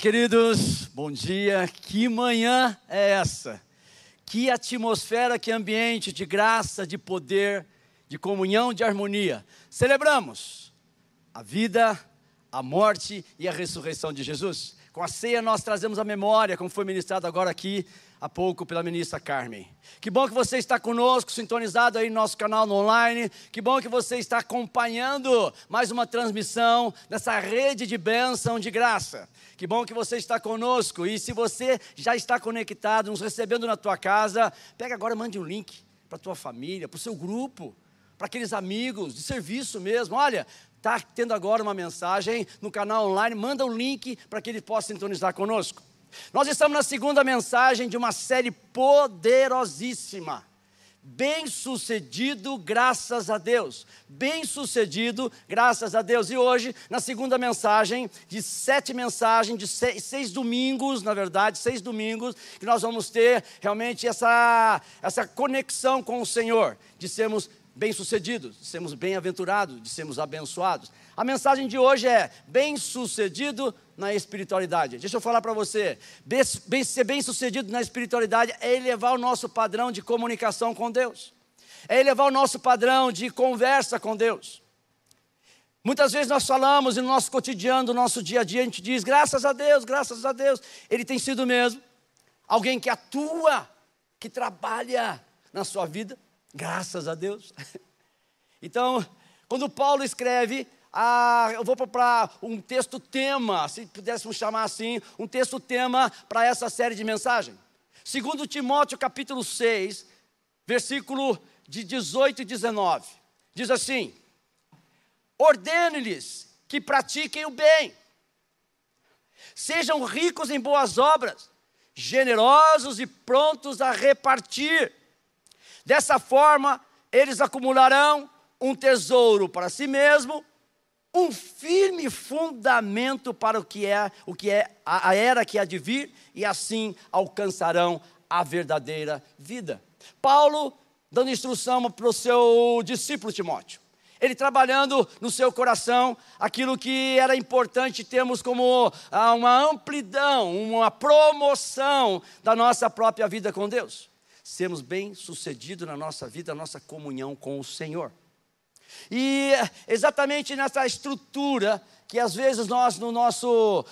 Queridos, bom dia. Que manhã é essa? Que atmosfera, que ambiente de graça, de poder, de comunhão, de harmonia. Celebramos a vida, a morte e a ressurreição de Jesus. Com a ceia, nós trazemos a memória, como foi ministrado agora aqui há pouco pela ministra Carmen. Que bom que você está conosco, sintonizado aí no nosso canal no online. Que bom que você está acompanhando mais uma transmissão dessa rede de bênção de graça. Que bom que você está conosco. E se você já está conectado, nos recebendo na tua casa, pega agora e mande um link para a tua família, para o seu grupo, para aqueles amigos de serviço mesmo. Olha, está tendo agora uma mensagem no canal online, manda um link para que ele possa sintonizar conosco. Nós estamos na segunda mensagem de uma série poderosíssima. Bem-sucedido, graças a Deus. Bem-sucedido, graças a Deus. E hoje, na segunda mensagem, de sete mensagens, de seis, seis, domingos, na verdade, seis domingos, que nós vamos ter realmente essa, essa conexão com o Senhor, de sermos bem-sucedidos, de sermos bem-aventurados, de sermos abençoados. A mensagem de hoje é bem-sucedido na espiritualidade. Deixa eu falar para você, bem, ser bem-sucedido na espiritualidade é elevar o nosso padrão de comunicação com Deus. É elevar o nosso padrão de conversa com Deus. Muitas vezes nós falamos no nosso cotidiano, no nosso dia a dia, a gente diz, graças a Deus, graças a Deus. Ele tem sido mesmo alguém que atua, que trabalha na sua vida, graças a Deus. Então, quando Paulo escreve ah, eu vou para um texto tema, se pudéssemos chamar assim, um texto tema para essa série de mensagem. Segundo Timóteo capítulo 6, versículo de 18 e 19. Diz assim: Ordene-lhes que pratiquem o bem, sejam ricos em boas obras, generosos e prontos a repartir. Dessa forma, eles acumularão um tesouro para si mesmo um firme fundamento para o que é, o que é a era que há de vir, e assim alcançarão a verdadeira vida. Paulo dando instrução para o seu discípulo Timóteo. Ele trabalhando no seu coração aquilo que era importante termos como ah, uma amplidão, uma promoção da nossa própria vida com Deus. Sermos bem-sucedidos na nossa vida, na nossa comunhão com o Senhor. E exatamente nessa estrutura que às vezes nós no nosso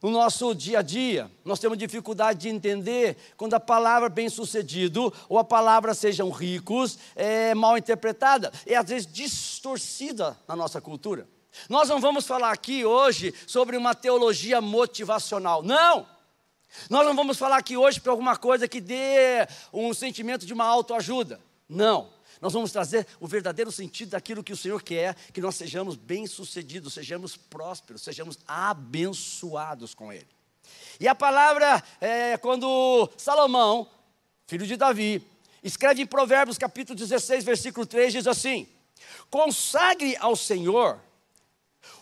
no nosso dia a dia, nós temos dificuldade de entender quando a palavra bem-sucedido ou a palavra sejam ricos é mal interpretada e às vezes distorcida na nossa cultura. Nós não vamos falar aqui hoje sobre uma teologia motivacional, não. Nós não vamos falar aqui hoje para alguma coisa que dê um sentimento de uma autoajuda, não. Nós vamos trazer o verdadeiro sentido daquilo que o Senhor quer, que nós sejamos bem-sucedidos, sejamos prósperos, sejamos abençoados com Ele. E a palavra, é, quando Salomão, filho de Davi, escreve em Provérbios capítulo 16, versículo 3, diz assim: Consagre ao Senhor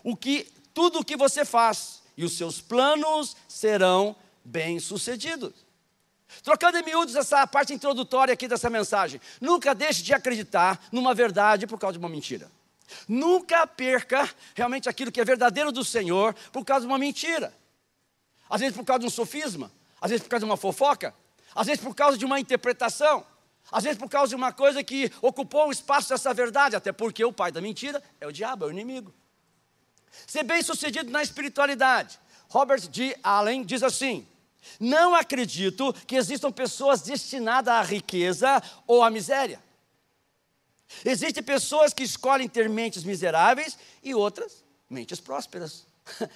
o que tudo o que você faz, e os seus planos serão bem-sucedidos. Trocando em miúdos essa parte introdutória aqui dessa mensagem. Nunca deixe de acreditar numa verdade por causa de uma mentira. Nunca perca realmente aquilo que é verdadeiro do Senhor por causa de uma mentira. Às vezes por causa de um sofisma, às vezes por causa de uma fofoca, às vezes por causa de uma interpretação, às vezes por causa de uma coisa que ocupou um espaço dessa verdade, até porque o pai da mentira é o diabo, é o inimigo. Ser bem sucedido na espiritualidade. Robert D. Allen diz assim: não acredito que existam pessoas destinadas à riqueza ou à miséria. Existem pessoas que escolhem ter mentes miseráveis e outras mentes prósperas.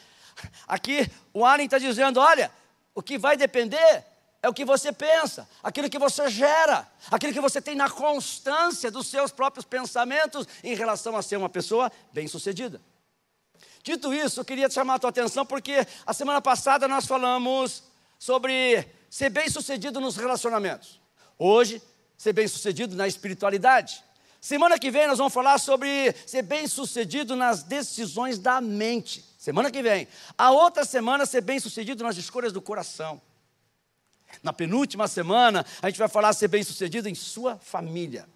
Aqui o Allen está dizendo: olha, o que vai depender é o que você pensa, aquilo que você gera, aquilo que você tem na constância dos seus próprios pensamentos em relação a ser uma pessoa bem-sucedida. Dito isso, eu queria chamar a tua atenção porque a semana passada nós falamos sobre ser bem-sucedido nos relacionamentos. Hoje, ser bem-sucedido na espiritualidade. Semana que vem nós vamos falar sobre ser bem-sucedido nas decisões da mente. Semana que vem. A outra semana, ser bem-sucedido nas escolhas do coração. Na penúltima semana, a gente vai falar ser bem-sucedido em sua família.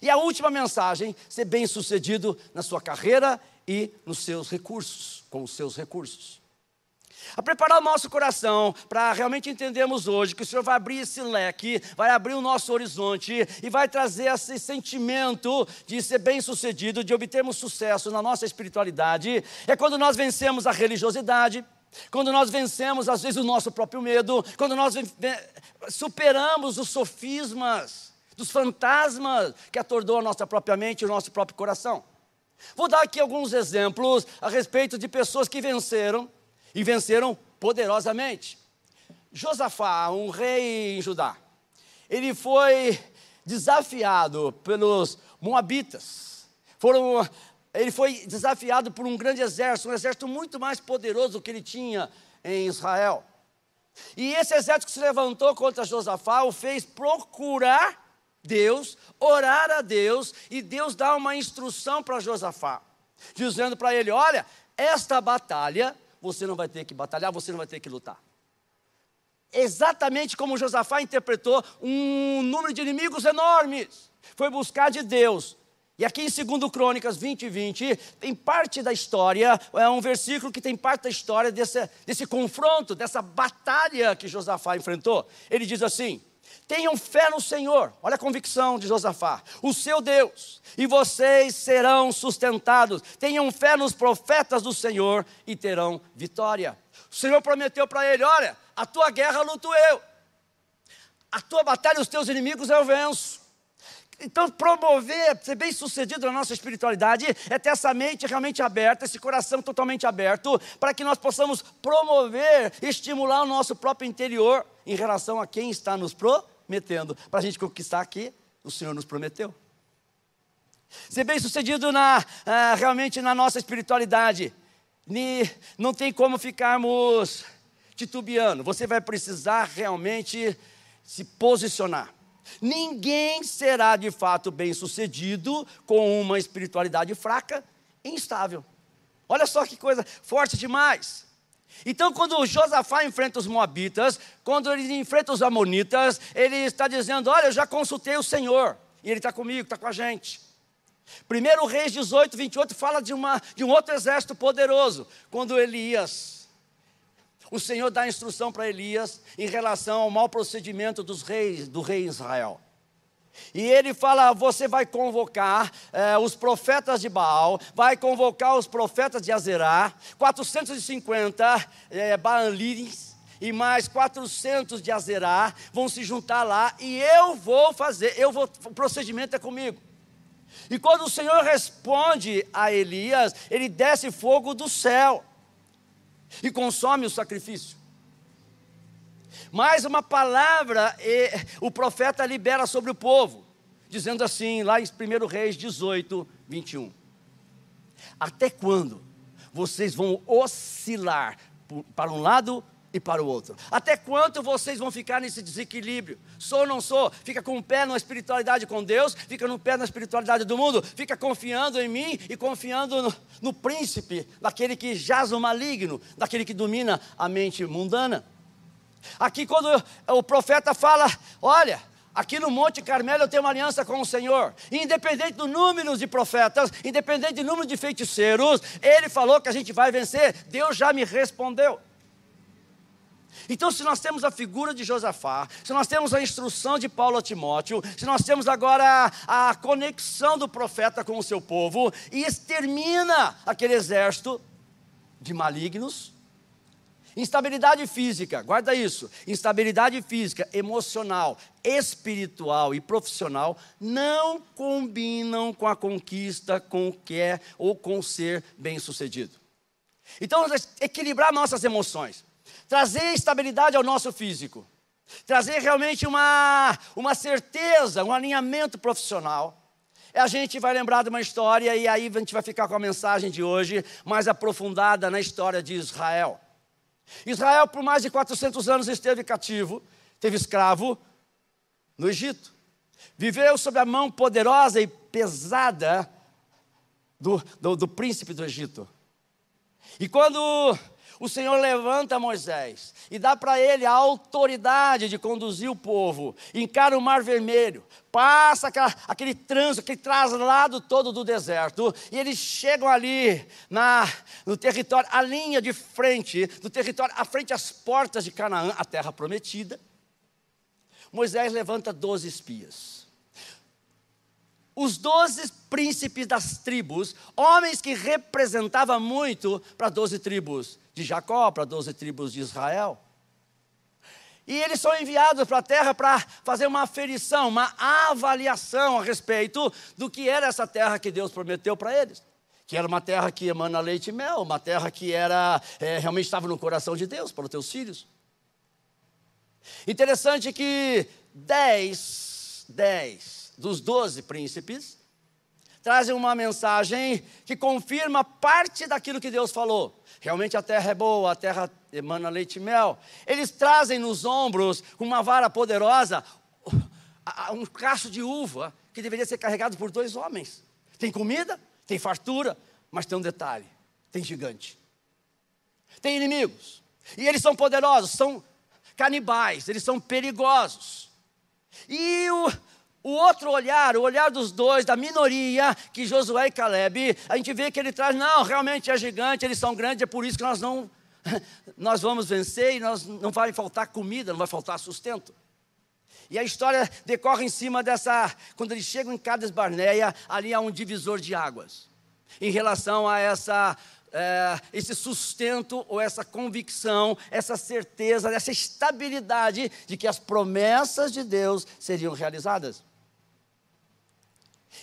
E a última mensagem, ser bem-sucedido na sua carreira e nos seus recursos, com os seus recursos. A preparar o nosso coração para realmente entendermos hoje que o Senhor vai abrir esse leque, vai abrir o nosso horizonte e vai trazer esse sentimento de ser bem-sucedido, de obtermos sucesso na nossa espiritualidade. É quando nós vencemos a religiosidade, quando nós vencemos, às vezes, o nosso próprio medo, quando nós superamos os sofismas, dos fantasmas que atordou a nossa própria mente e o nosso próprio coração. Vou dar aqui alguns exemplos a respeito de pessoas que venceram e venceram poderosamente. Josafá, um rei em Judá, ele foi desafiado pelos moabitas. Foram ele foi desafiado por um grande exército, um exército muito mais poderoso do que ele tinha em Israel. E esse exército que se levantou contra Josafá o fez procurar Deus, orar a Deus, e Deus dá uma instrução para Josafá, dizendo para ele: Olha, esta batalha você não vai ter que batalhar, você não vai ter que lutar. Exatamente como Josafá interpretou um número de inimigos enormes. Foi buscar de Deus e aqui em 2 Crônicas 20 e 20, tem parte da história, é um versículo que tem parte da história desse, desse confronto, dessa batalha que Josafá enfrentou. Ele diz assim: Tenham fé no Senhor, olha a convicção de Josafá, o seu Deus, e vocês serão sustentados. Tenham fé nos profetas do Senhor e terão vitória. O Senhor prometeu para ele: Olha, a tua guerra luto eu, a tua batalha, os teus inimigos eu venço. Então, promover, ser bem sucedido na nossa espiritualidade, é ter essa mente realmente aberta, esse coração totalmente aberto, para que nós possamos promover, estimular o nosso próprio interior em relação a quem está nos prometendo. Para a gente conquistar aqui, o Senhor nos prometeu. Ser bem sucedido na, ah, realmente na nossa espiritualidade, não tem como ficarmos titubeando, você vai precisar realmente se posicionar. Ninguém será de fato bem-sucedido com uma espiritualidade fraca e instável. Olha só que coisa forte demais. Então, quando Josafá enfrenta os Moabitas, quando ele enfrenta os Amonitas, ele está dizendo: Olha, eu já consultei o Senhor, e ele está comigo, está com a gente. Primeiro Reis 18, 28 fala de, uma, de um outro exército poderoso, quando Elias o Senhor dá instrução para Elias em relação ao mau procedimento dos reis, do rei Israel. E ele fala: você vai convocar eh, os profetas de Baal, vai convocar os profetas de Azerá, 450 eh, Baalins e mais 400 de Azerá vão se juntar lá e eu vou fazer, eu vou, o procedimento é comigo. E quando o Senhor responde a Elias, ele desce fogo do céu e consome o sacrifício. Mais uma palavra o profeta libera sobre o povo, dizendo assim, lá em 1 Reis 18, 21. Até quando vocês vão oscilar para um lado e para o outro. Até quanto vocês vão ficar nesse desequilíbrio? Sou ou não sou? Fica com o um pé na espiritualidade com Deus, fica no pé na espiritualidade do mundo, fica confiando em mim e confiando no, no príncipe, daquele que jaz o maligno, daquele que domina a mente mundana. Aqui, quando o profeta fala: Olha, Aqui no Monte Carmelo eu tenho uma aliança com o Senhor. Independente do número de profetas, independente do número de feiticeiros, ele falou que a gente vai vencer. Deus já me respondeu. Então, se nós temos a figura de Josafá, se nós temos a instrução de Paulo a Timóteo, se nós temos agora a, a conexão do profeta com o seu povo, e extermina aquele exército de malignos, Instabilidade física, guarda isso. Instabilidade física, emocional, espiritual e profissional não combinam com a conquista, com o que é ou com ser bem-sucedido. Então, equilibrar nossas emoções trazer estabilidade ao nosso físico. trazer realmente uma, uma certeza, um alinhamento profissional. A gente vai lembrar de uma história e aí a gente vai ficar com a mensagem de hoje mais aprofundada na história de Israel. Israel, por mais de 400 anos, esteve cativo, teve escravo no Egito. Viveu sob a mão poderosa e pesada do, do, do príncipe do Egito. E quando o Senhor levanta Moisés e dá para ele a autoridade de conduzir o povo, encara o Mar Vermelho, passa aquela, aquele trânsito, aquele traslado todo do deserto, e eles chegam ali na, no território, a linha de frente, no território, à frente às portas de Canaã, a terra prometida. Moisés levanta doze espias. Os doze príncipes das tribos, homens que representavam muito para doze tribos de Jacó para 12 tribos de Israel. E eles são enviados para a terra para fazer uma aferição, uma avaliação a respeito do que era essa terra que Deus prometeu para eles. Que era uma terra que emana leite e mel, uma terra que era é, realmente estava no coração de Deus para os teus filhos. Interessante que dez, dez dos doze príncipes trazem uma mensagem que confirma parte daquilo que Deus falou. Realmente a terra é boa, a terra emana leite e mel. Eles trazem nos ombros, uma vara poderosa, um cacho de uva que deveria ser carregado por dois homens. Tem comida, tem fartura, mas tem um detalhe: tem gigante. Tem inimigos. E eles são poderosos, são canibais, eles são perigosos. E o, o outro olhar, o olhar dos dois, da minoria, que Josué e Caleb, a gente vê que ele traz, não, realmente é gigante, eles são grandes, é por isso que nós não, nós vamos vencer e nós, não vai faltar comida, não vai faltar sustento. E a história decorre em cima dessa, quando eles chegam em Cades Barneia, ali há um divisor de águas, em relação a essa é, esse sustento ou essa convicção, essa certeza, essa estabilidade de que as promessas de Deus seriam realizadas.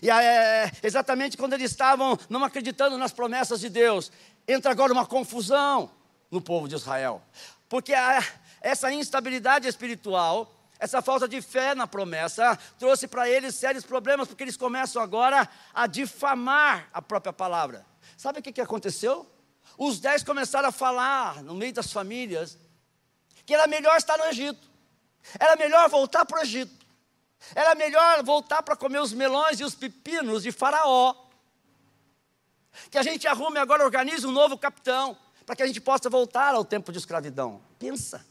E é, exatamente quando eles estavam não acreditando nas promessas de Deus, entra agora uma confusão no povo de Israel. Porque a, essa instabilidade espiritual, essa falta de fé na promessa, trouxe para eles sérios problemas, porque eles começam agora a difamar a própria palavra. Sabe o que, que aconteceu? Os dez começaram a falar no meio das famílias que era melhor estar no Egito, era melhor voltar para o Egito. Era melhor voltar para comer os melões e os pepinos de Faraó. Que a gente arrume agora, organize um novo capitão, para que a gente possa voltar ao tempo de escravidão. Pensa.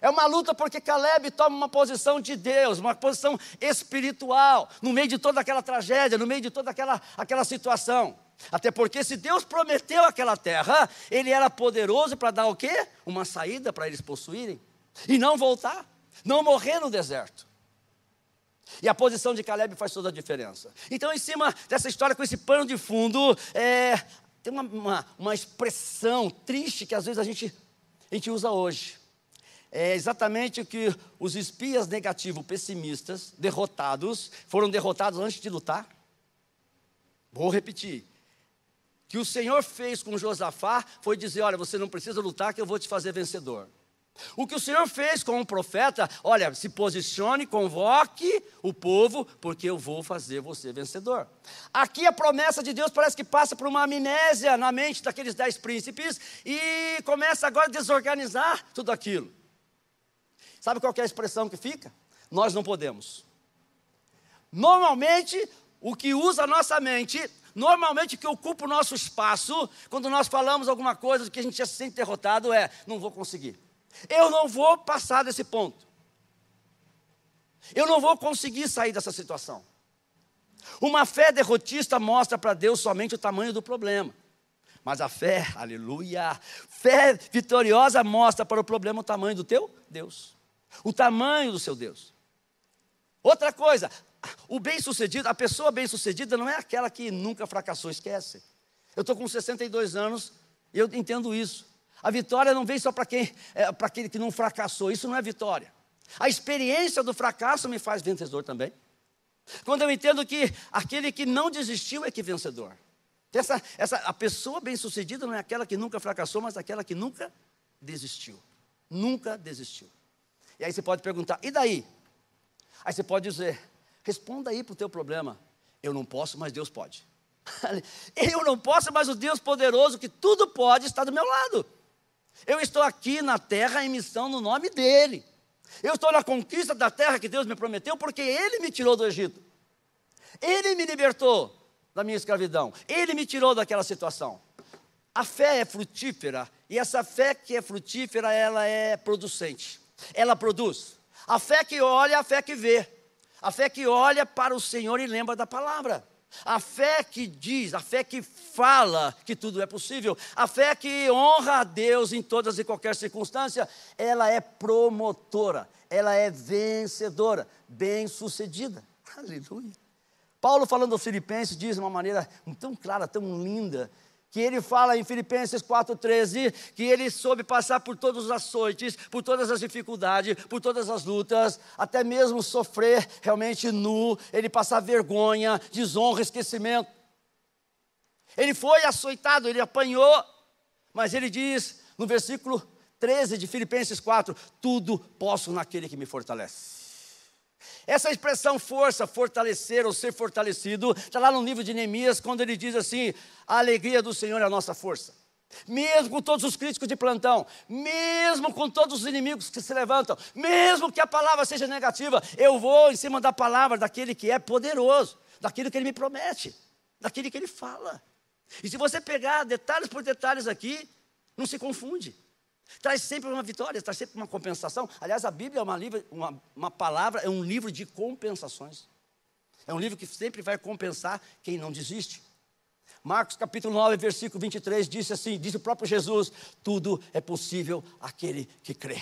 É uma luta porque Caleb toma uma posição de Deus, uma posição espiritual, no meio de toda aquela tragédia, no meio de toda aquela, aquela situação. Até porque se Deus prometeu aquela terra, Ele era poderoso para dar o quê? Uma saída para eles possuírem. E não voltar não morrer no deserto. E a posição de Caleb faz toda a diferença. Então, em cima dessa história, com esse pano de fundo, é, tem uma, uma, uma, expressão triste que às vezes a gente, a gente usa hoje. É exatamente o que os espias negativos, pessimistas, derrotados, foram derrotados antes de lutar. Vou repetir. Que o Senhor fez com Josafá foi dizer: Olha, você não precisa lutar, que eu vou te fazer vencedor. O que o Senhor fez com o profeta, olha, se posicione, convoque o povo, porque eu vou fazer você vencedor. Aqui a promessa de Deus parece que passa por uma amnésia na mente daqueles dez príncipes e começa agora a desorganizar tudo aquilo. Sabe qual é a expressão que fica? Nós não podemos. Normalmente, o que usa a nossa mente Normalmente o que ocupa o nosso espaço, quando nós falamos alguma coisa que a gente já se sente derrotado, é: não vou conseguir. Eu não vou passar desse ponto. Eu não vou conseguir sair dessa situação. Uma fé derrotista mostra para Deus somente o tamanho do problema. Mas a fé, aleluia, fé vitoriosa mostra para o problema o tamanho do teu Deus. O tamanho do seu Deus. Outra coisa, o bem-sucedido, a pessoa bem-sucedida não é aquela que nunca fracassou, esquece. Eu estou com 62 anos e eu entendo isso. A vitória não vem só para quem, é, para aquele que não fracassou. Isso não é vitória. A experiência do fracasso me faz vencedor também. Quando eu entendo que aquele que não desistiu é que é vencedor. Essa, essa, a pessoa bem-sucedida não é aquela que nunca fracassou, mas aquela que nunca desistiu. Nunca desistiu. E aí você pode perguntar: e daí? Aí você pode dizer: responda aí para o teu problema. Eu não posso, mas Deus pode. Eu não posso, mas o Deus poderoso que tudo pode está do meu lado. Eu estou aqui na terra em missão no nome dEle. Eu estou na conquista da terra que Deus me prometeu porque Ele me tirou do Egito. Ele me libertou da minha escravidão. Ele me tirou daquela situação. A fé é frutífera e essa fé que é frutífera, ela é producente. Ela produz. A fé que olha, a fé que vê. A fé que olha para o Senhor e lembra da palavra. A fé que diz, a fé que fala que tudo é possível, a fé que honra a Deus em todas e qualquer circunstância, ela é promotora, ela é vencedora, bem-sucedida. Aleluia. Paulo, falando aos Filipenses, diz de uma maneira tão clara, tão linda, que ele fala em Filipenses 4,13 que ele soube passar por todos os açoites, por todas as dificuldades, por todas as lutas, até mesmo sofrer realmente nu, ele passar vergonha, desonra, esquecimento. Ele foi açoitado, ele apanhou, mas ele diz no versículo 13 de Filipenses 4: Tudo posso naquele que me fortalece. Essa expressão força, fortalecer ou ser fortalecido, está lá no livro de Neemias, quando ele diz assim: a alegria do Senhor é a nossa força. Mesmo com todos os críticos de plantão, mesmo com todos os inimigos que se levantam, mesmo que a palavra seja negativa, eu vou em cima da palavra daquele que é poderoso, daquilo que ele me promete, daquilo que ele fala. E se você pegar detalhes por detalhes aqui, não se confunde. Traz sempre uma vitória, traz sempre uma compensação. Aliás, a Bíblia é uma, livro, uma, uma palavra, é um livro de compensações. É um livro que sempre vai compensar quem não desiste. Marcos capítulo 9, versículo 23 disse assim: diz o próprio Jesus: tudo é possível aquele que crê.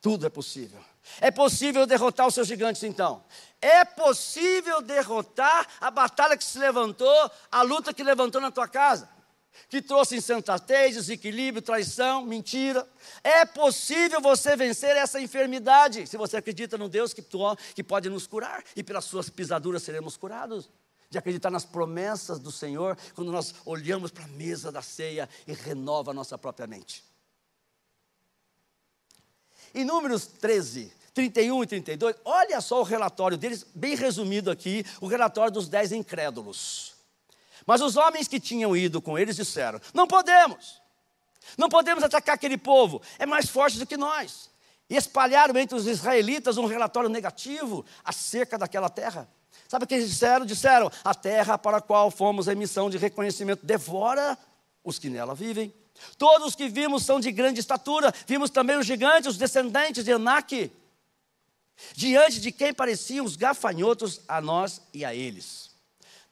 Tudo é possível. É possível derrotar os seus gigantes, então. É possível derrotar a batalha que se levantou, a luta que levantou na tua casa que trouxe insensatez, desequilíbrio, traição, mentira. É possível você vencer essa enfermidade, se você acredita no Deus que, que pode nos curar, e pelas suas pisaduras seremos curados. De acreditar nas promessas do Senhor, quando nós olhamos para a mesa da ceia e renova a nossa própria mente. Em Números 13, 31 e 32, olha só o relatório deles, bem resumido aqui, o relatório dos dez incrédulos. Mas os homens que tinham ido com eles disseram: Não podemos, não podemos atacar aquele povo, é mais forte do que nós. E espalharam entre os israelitas um relatório negativo acerca daquela terra. Sabe o que eles disseram? Disseram: A terra para a qual fomos em missão de reconhecimento devora os que nela vivem. Todos os que vimos são de grande estatura, vimos também os gigantes, os descendentes de Enaque, diante de quem pareciam os gafanhotos a nós e a eles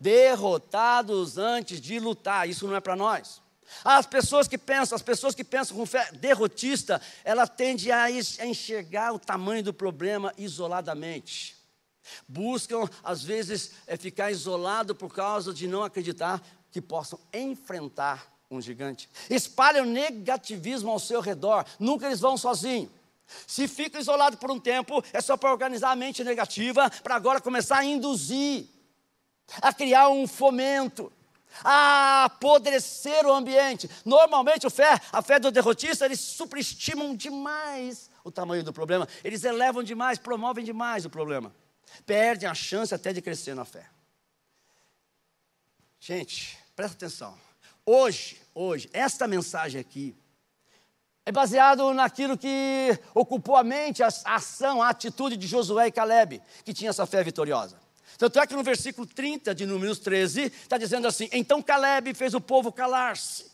derrotados antes de lutar. Isso não é para nós. As pessoas que pensam, as pessoas que pensam com fé derrotista, ela tende a enxergar o tamanho do problema isoladamente. Buscam, às vezes, é ficar isolado por causa de não acreditar que possam enfrentar um gigante. Espalham negativismo ao seu redor, nunca eles vão sozinhos. Se fica isolado por um tempo, é só para organizar a mente negativa, para agora começar a induzir a criar um fomento, a apodrecer o ambiente. Normalmente o fé, a fé do derrotista, eles superestimam demais o tamanho do problema. Eles elevam demais, promovem demais o problema. Perdem a chance até de crescer na fé. Gente, presta atenção. Hoje, hoje, esta mensagem aqui é baseado naquilo que ocupou a mente, a ação, a atitude de Josué e Caleb, que tinha essa fé vitoriosa. Tanto é que no versículo 30 de Números 13, está dizendo assim: Então Caleb fez o povo calar-se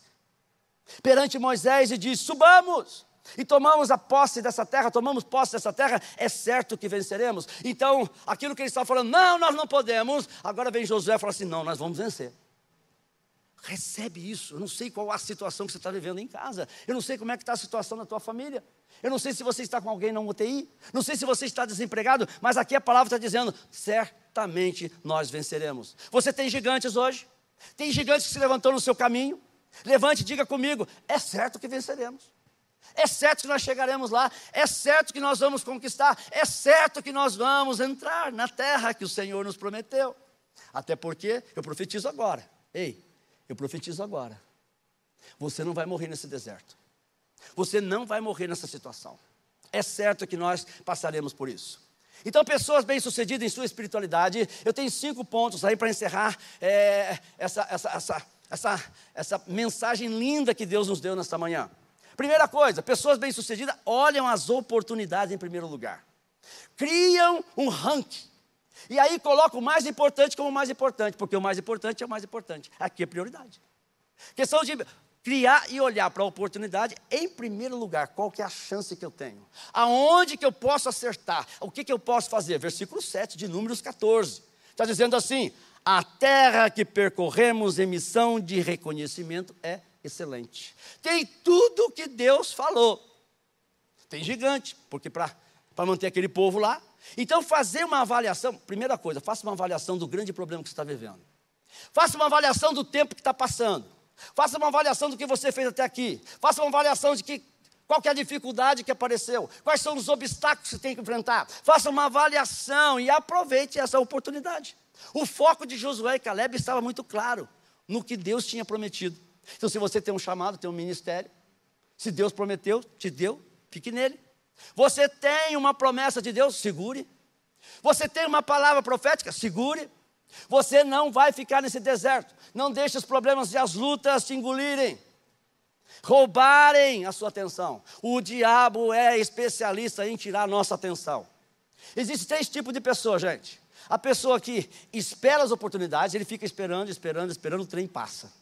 perante Moisés e disse: Subamos e tomamos a posse dessa terra, tomamos posse dessa terra, é certo que venceremos. Então, aquilo que ele estava falando, não, nós não podemos, agora vem Josué e fala assim: Não, nós vamos vencer. Recebe isso. Eu não sei qual a situação que você está vivendo em casa. Eu não sei como é que está a situação na tua família. Eu não sei se você está com alguém na UTI. Não sei se você está desempregado. Mas aqui a palavra está dizendo: certamente nós venceremos. Você tem gigantes hoje? Tem gigantes que se levantou no seu caminho? Levante e diga comigo: é certo que venceremos. É certo que nós chegaremos lá, é certo que nós vamos conquistar, é certo que nós vamos entrar na terra que o Senhor nos prometeu. Até porque eu profetizo agora. Ei, eu profetizo agora. Você não vai morrer nesse deserto. Você não vai morrer nessa situação. É certo que nós passaremos por isso. Então, pessoas bem-sucedidas em sua espiritualidade, eu tenho cinco pontos aí para encerrar é, essa, essa, essa, essa, essa mensagem linda que Deus nos deu nesta manhã. Primeira coisa, pessoas bem-sucedidas olham as oportunidades em primeiro lugar. Criam um ranking. E aí colocam o mais importante como o mais importante, porque o mais importante é o mais importante. Aqui é prioridade. Questão de criar e olhar para a oportunidade, em primeiro lugar, qual que é a chance que eu tenho? Aonde que eu posso acertar? O que, que eu posso fazer? Versículo 7 de Números 14. Está dizendo assim: a terra que percorremos em missão de reconhecimento é excelente. Tem tudo que Deus falou. Tem gigante, porque para manter aquele povo lá. Então, fazer uma avaliação, primeira coisa, faça uma avaliação do grande problema que você está vivendo. Faça uma avaliação do tempo que está passando. Faça uma avaliação do que você fez até aqui. Faça uma avaliação de que, qual que é a dificuldade que apareceu. Quais são os obstáculos que você tem que enfrentar. Faça uma avaliação e aproveite essa oportunidade. O foco de Josué e Caleb estava muito claro no que Deus tinha prometido. Então, se você tem um chamado, tem um ministério, se Deus prometeu, te deu, fique nele. Você tem uma promessa de Deus, segure. Você tem uma palavra profética, segure. Você não vai ficar nesse deserto. Não deixe os problemas e as lutas te engolirem, roubarem a sua atenção. O diabo é especialista em tirar a nossa atenção. Existem três tipos de pessoas, gente. A pessoa que espera as oportunidades, ele fica esperando, esperando, esperando, o trem passa.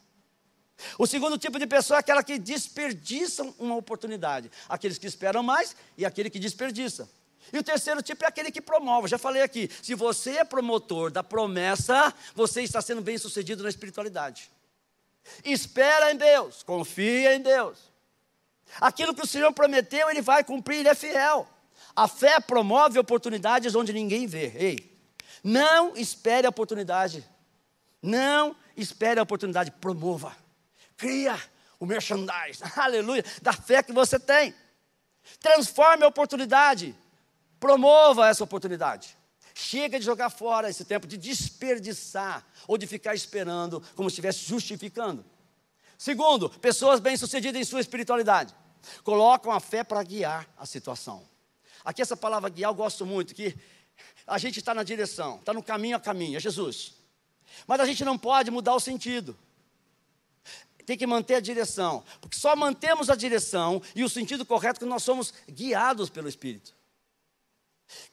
O segundo tipo de pessoa é aquela que desperdiça uma oportunidade. Aqueles que esperam mais e aquele que desperdiça. E o terceiro tipo é aquele que promove. Já falei aqui, se você é promotor da promessa, você está sendo bem sucedido na espiritualidade. Espera em Deus, confia em Deus. Aquilo que o Senhor prometeu, Ele vai cumprir, Ele é fiel. A fé promove oportunidades onde ninguém vê. Ei, não espere a oportunidade. Não espere a oportunidade, promova. Cria o merchandise, aleluia, da fé que você tem. Transforme a oportunidade Promova essa oportunidade. Chega de jogar fora esse tempo, de desperdiçar ou de ficar esperando como se estivesse justificando. Segundo, pessoas bem-sucedidas em sua espiritualidade colocam a fé para guiar a situação. Aqui essa palavra guiar eu gosto muito, que a gente está na direção, está no caminho a caminho, é Jesus. Mas a gente não pode mudar o sentido. Tem que manter a direção, porque só mantemos a direção e o sentido correto que nós somos guiados pelo Espírito.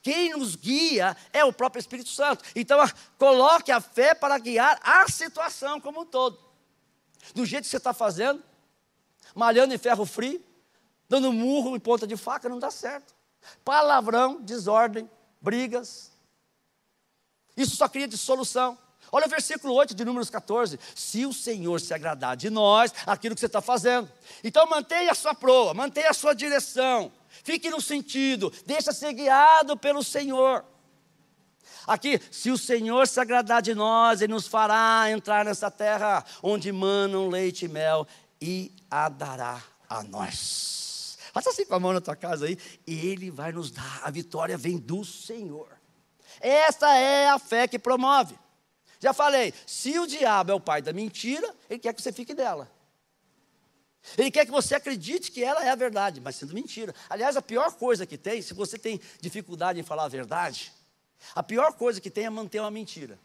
Quem nos guia é o próprio Espírito Santo. Então, coloque a fé para guiar a situação como um todo. Do jeito que você está fazendo, malhando em ferro frio, dando murro em ponta de faca, não dá certo. Palavrão, desordem, brigas. Isso só cria dissolução. Olha o versículo 8 de Números 14. Se o Senhor se agradar de nós, aquilo que você está fazendo. Então mantenha a sua proa, mantenha a sua direção. Fique no sentido, deixa ser guiado pelo Senhor. Aqui, se o Senhor se agradar de nós, Ele nos fará entrar nessa terra onde manam leite e mel e a dará a nós. Faça assim com a mão na tua casa aí, e Ele vai nos dar. A vitória vem do Senhor. Essa é a fé que promove. Já falei, se o diabo é o pai da mentira, ele quer que você fique dela. Ele quer que você acredite que ela é a verdade, mas sendo mentira. Aliás, a pior coisa que tem, se você tem dificuldade em falar a verdade, a pior coisa que tem é manter uma mentira.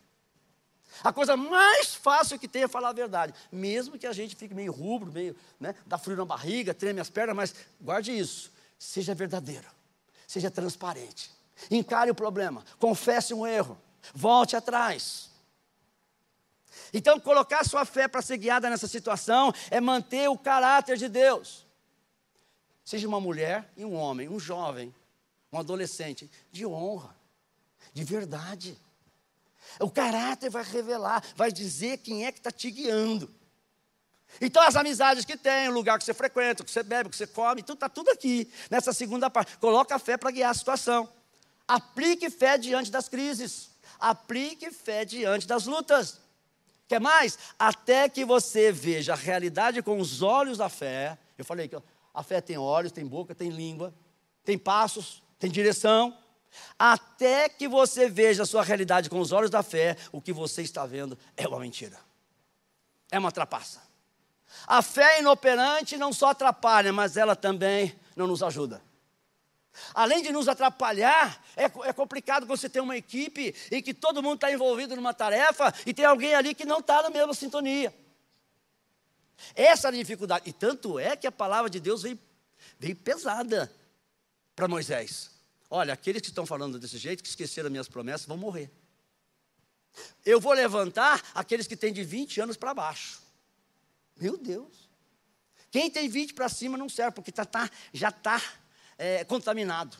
A coisa mais fácil que tem é falar a verdade, mesmo que a gente fique meio rubro, meio, né, dá frio na barriga, treme as pernas, mas guarde isso. Seja verdadeiro, seja transparente. Encare o problema, confesse um erro, volte atrás. Então, colocar sua fé para ser guiada nessa situação é manter o caráter de Deus. Seja uma mulher e um homem, um jovem, um adolescente, de honra, de verdade. O caráter vai revelar, vai dizer quem é que está te guiando. Então, as amizades que tem, o lugar que você frequenta, o que você bebe, o que você come, tudo está tudo aqui, nessa segunda parte. Coloca a fé para guiar a situação. Aplique fé diante das crises. Aplique fé diante das lutas. Quer mais? Até que você veja a realidade com os olhos da fé. Eu falei que a fé tem olhos, tem boca, tem língua, tem passos, tem direção. Até que você veja a sua realidade com os olhos da fé, o que você está vendo é uma mentira. É uma trapaça. A fé inoperante não só atrapalha, mas ela também não nos ajuda. Além de nos atrapalhar, é, é complicado você ter uma equipe em que todo mundo está envolvido numa tarefa e tem alguém ali que não está na mesma sintonia. Essa é a dificuldade. E tanto é que a palavra de Deus veio, veio pesada para Moisés. Olha, aqueles que estão falando desse jeito, que esqueceram minhas promessas, vão morrer. Eu vou levantar aqueles que têm de 20 anos para baixo. Meu Deus. Quem tem 20 para cima não serve, porque tá, tá, já está é, contaminado.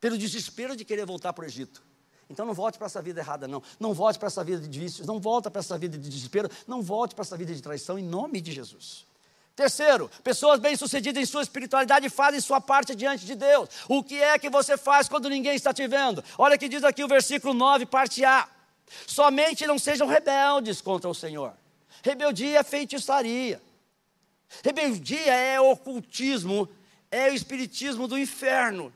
Pelo desespero de querer voltar para o Egito. Então não volte para essa vida errada, não. Não volte para essa vida de vícios, não volte para essa vida de desespero, não volte para essa vida de traição, em nome de Jesus. Terceiro, pessoas bem-sucedidas em sua espiritualidade fazem sua parte diante de Deus. O que é que você faz quando ninguém está te vendo? Olha que diz aqui o versículo 9, parte A. Somente não sejam rebeldes contra o Senhor. Rebeldia é feitiçaria. Rebeldia é ocultismo, é o espiritismo do inferno.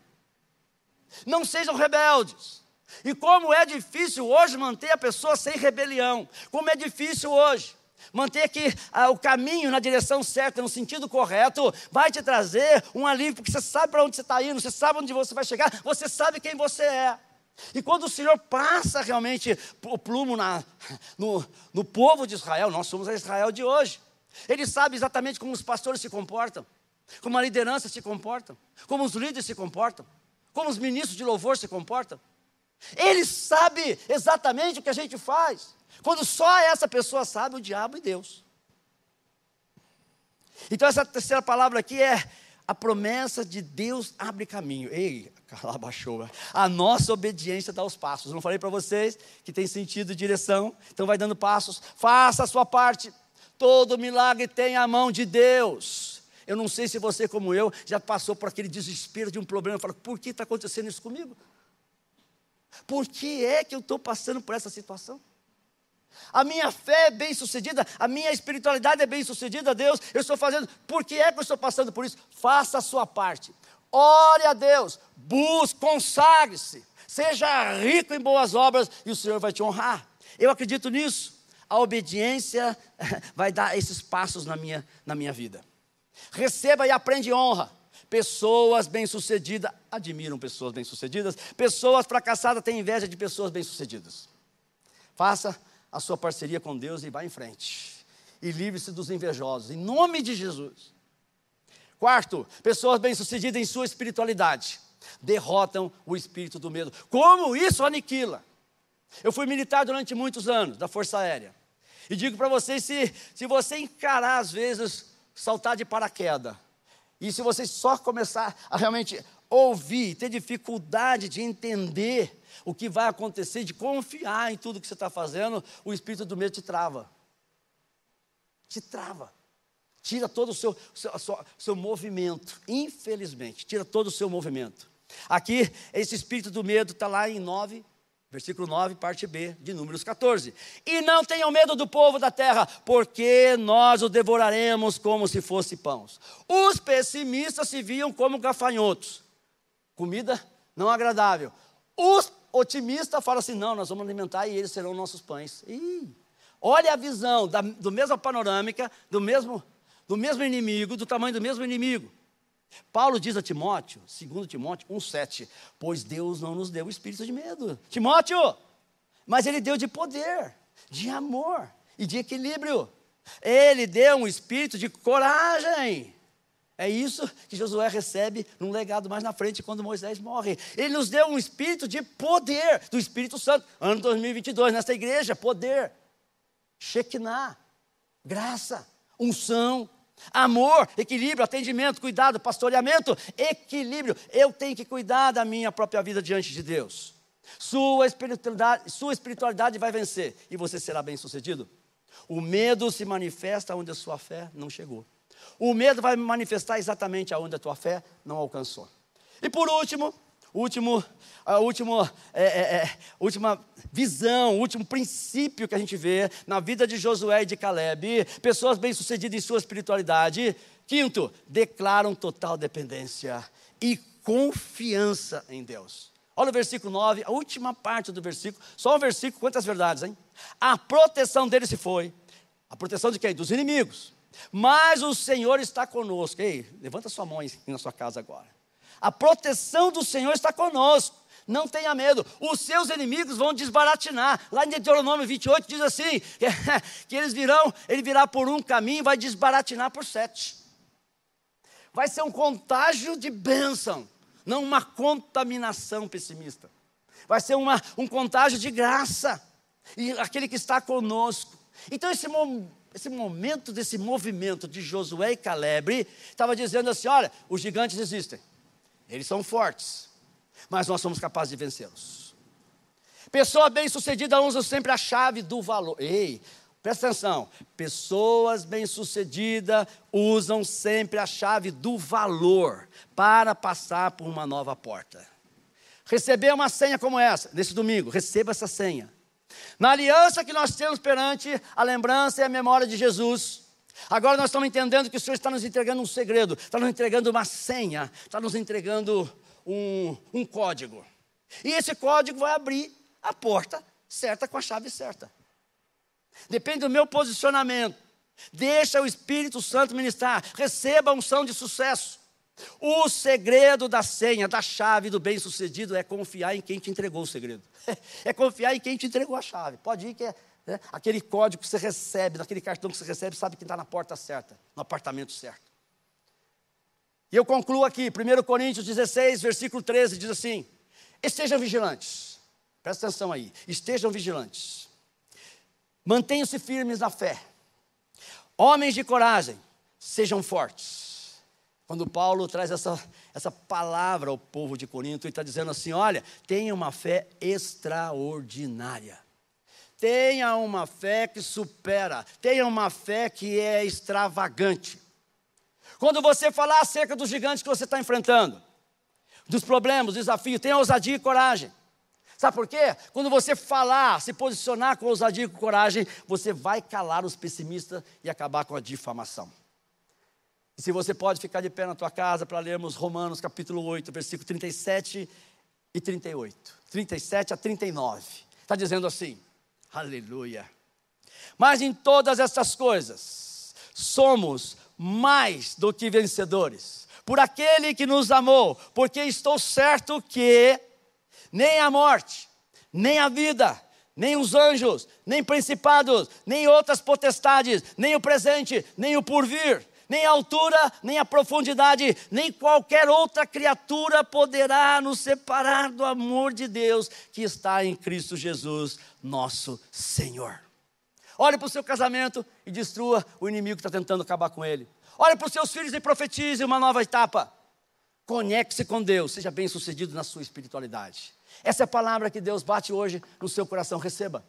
Não sejam rebeldes. E como é difícil hoje manter a pessoa sem rebelião. Como é difícil hoje. Manter que ah, o caminho na direção certa, no sentido correto, vai te trazer um alívio, porque você sabe para onde você está indo, você sabe onde você vai chegar, você sabe quem você é. E quando o Senhor passa realmente o plumo na, no, no povo de Israel, nós somos a Israel de hoje. Ele sabe exatamente como os pastores se comportam, como a liderança se comporta, como os líderes se comportam, como os ministros de louvor se comportam. Ele sabe exatamente o que a gente faz. Quando só essa pessoa sabe, o diabo e Deus. Então, essa terceira palavra aqui é a promessa de Deus abre caminho. Ei, ela baixou. A nossa obediência dá os passos. Não falei para vocês que tem sentido e direção, então vai dando passos. Faça a sua parte. Todo milagre tem a mão de Deus. Eu não sei se você, como eu, já passou por aquele desespero de um problema. Fala, por que está acontecendo isso comigo? Por que é que eu estou passando por essa situação? A minha fé é bem sucedida, a minha espiritualidade é bem sucedida, Deus, eu estou fazendo, por que é que eu estou passando por isso? Faça a sua parte, ore a Deus, busque, consagre-se, seja rico em boas obras e o Senhor vai te honrar. Eu acredito nisso. A obediência vai dar esses passos na minha, na minha vida. Receba e aprende honra. Pessoas bem-sucedidas admiram pessoas bem-sucedidas. Pessoas fracassadas têm inveja de pessoas bem-sucedidas. Faça a sua parceria com Deus e vá em frente. E livre-se dos invejosos, em nome de Jesus. Quarto, pessoas bem-sucedidas em sua espiritualidade derrotam o espírito do medo. Como isso aniquila? Eu fui militar durante muitos anos da Força Aérea. E digo para vocês: se, se você encarar, às vezes, saltar de paraquedas, e se você só começar a realmente ouvir, ter dificuldade de entender o que vai acontecer, de confiar em tudo que você está fazendo, o espírito do medo te trava. Te trava. Tira todo o seu, seu, seu, seu movimento. Infelizmente, tira todo o seu movimento. Aqui, esse espírito do medo está lá em 9, Versículo 9, parte B, de Números 14. E não tenham medo do povo da terra, porque nós o devoraremos como se fosse pães. Os pessimistas se viam como gafanhotos. Comida não agradável. Os otimistas falam assim: não, nós vamos alimentar e eles serão nossos pães. Ih, olha a visão da do mesma panorâmica, do mesmo, do mesmo inimigo, do tamanho do mesmo inimigo. Paulo diz a Timóteo, 2 Timóteo 1,7: Pois Deus não nos deu o espírito de medo. Timóteo, mas Ele deu de poder, de amor e de equilíbrio. Ele deu um espírito de coragem. É isso que Josué recebe num legado mais na frente, quando Moisés morre. Ele nos deu um espírito de poder, do Espírito Santo. Ano 2022, nessa igreja, poder. Shekinah, graça, unção, Amor, equilíbrio, atendimento, cuidado, pastoreamento, equilíbrio. Eu tenho que cuidar da minha própria vida diante de Deus. Sua espiritualidade, sua espiritualidade vai vencer e você será bem sucedido. O medo se manifesta onde a sua fé não chegou. O medo vai manifestar exatamente aonde a tua fé não alcançou. E por último, último, a última, é, é, é, última visão, último princípio que a gente vê na vida de Josué e de Caleb, pessoas bem-sucedidas em sua espiritualidade. Quinto, declaram total dependência e confiança em Deus. Olha o versículo 9, a última parte do versículo, só um versículo, quantas verdades, hein? A proteção dele se foi. A proteção de quem? Dos inimigos. Mas o Senhor está conosco. Ei, levanta sua mão aí na sua casa agora. A proteção do Senhor está conosco. Não tenha medo, os seus inimigos vão desbaratinar. Lá em Deuteronômio 28 diz assim: que eles virão, ele virá por um caminho e vai desbaratinar por sete. Vai ser um contágio de bênção, não uma contaminação pessimista. Vai ser uma, um contágio de graça, e aquele que está conosco. Então, esse, esse momento desse movimento de Josué e Caleb estava dizendo assim: olha, os gigantes existem, eles são fortes, mas nós somos capazes de vencê-los. Pessoa bem-sucedida usa sempre a chave do valor. Ei, presta atenção. Pessoas bem-sucedidas usam sempre a chave do valor para passar por uma nova porta. Receber uma senha como essa, nesse domingo, receba essa senha. Na aliança que nós temos perante a lembrança e a memória de Jesus, agora nós estamos entendendo que o Senhor está nos entregando um segredo, está nos entregando uma senha, está nos entregando um, um código. E esse código vai abrir a porta certa com a chave certa. Depende do meu posicionamento. Deixa o Espírito Santo ministrar. Receba a unção de sucesso. O segredo da senha, da chave do bem-sucedido é confiar em quem te entregou o segredo. É confiar em quem te entregou a chave. Pode ir que é né, aquele código que você recebe, naquele cartão que você recebe, sabe que está na porta certa, no apartamento certo. E eu concluo aqui, 1 Coríntios 16, versículo 13, diz assim: Estejam vigilantes, presta atenção aí, estejam vigilantes, mantenham-se firmes na fé, homens de coragem, sejam fortes. Quando Paulo traz essa, essa palavra ao povo de Corinto, ele está dizendo assim: olha, tenha uma fé extraordinária. Tenha uma fé que supera, tenha uma fé que é extravagante. Quando você falar acerca dos gigantes que você está enfrentando, dos problemas, desafios, tenha ousadia e coragem. Sabe por quê? Quando você falar, se posicionar com ousadia e com coragem, você vai calar os pessimistas e acabar com a difamação. E se você pode ficar de pé na tua casa para lermos Romanos capítulo 8, versículo 37 e 38. 37 a 39. Está dizendo assim: Aleluia. Mas em todas essas coisas, somos mais do que vencedores, por aquele que nos amou, porque estou certo que nem a morte, nem a vida, nem os anjos, nem principados, nem outras potestades, nem o presente, nem o porvir, nem a altura, nem a profundidade, nem qualquer outra criatura poderá nos separar do amor de Deus que está em Cristo Jesus, nosso Senhor. Olhe para o seu casamento e destrua o inimigo que está tentando acabar com ele. Olhe para os seus filhos e profetize uma nova etapa. Conecte-se com Deus, seja bem sucedido na sua espiritualidade. Essa é a palavra que Deus bate hoje no seu coração, receba.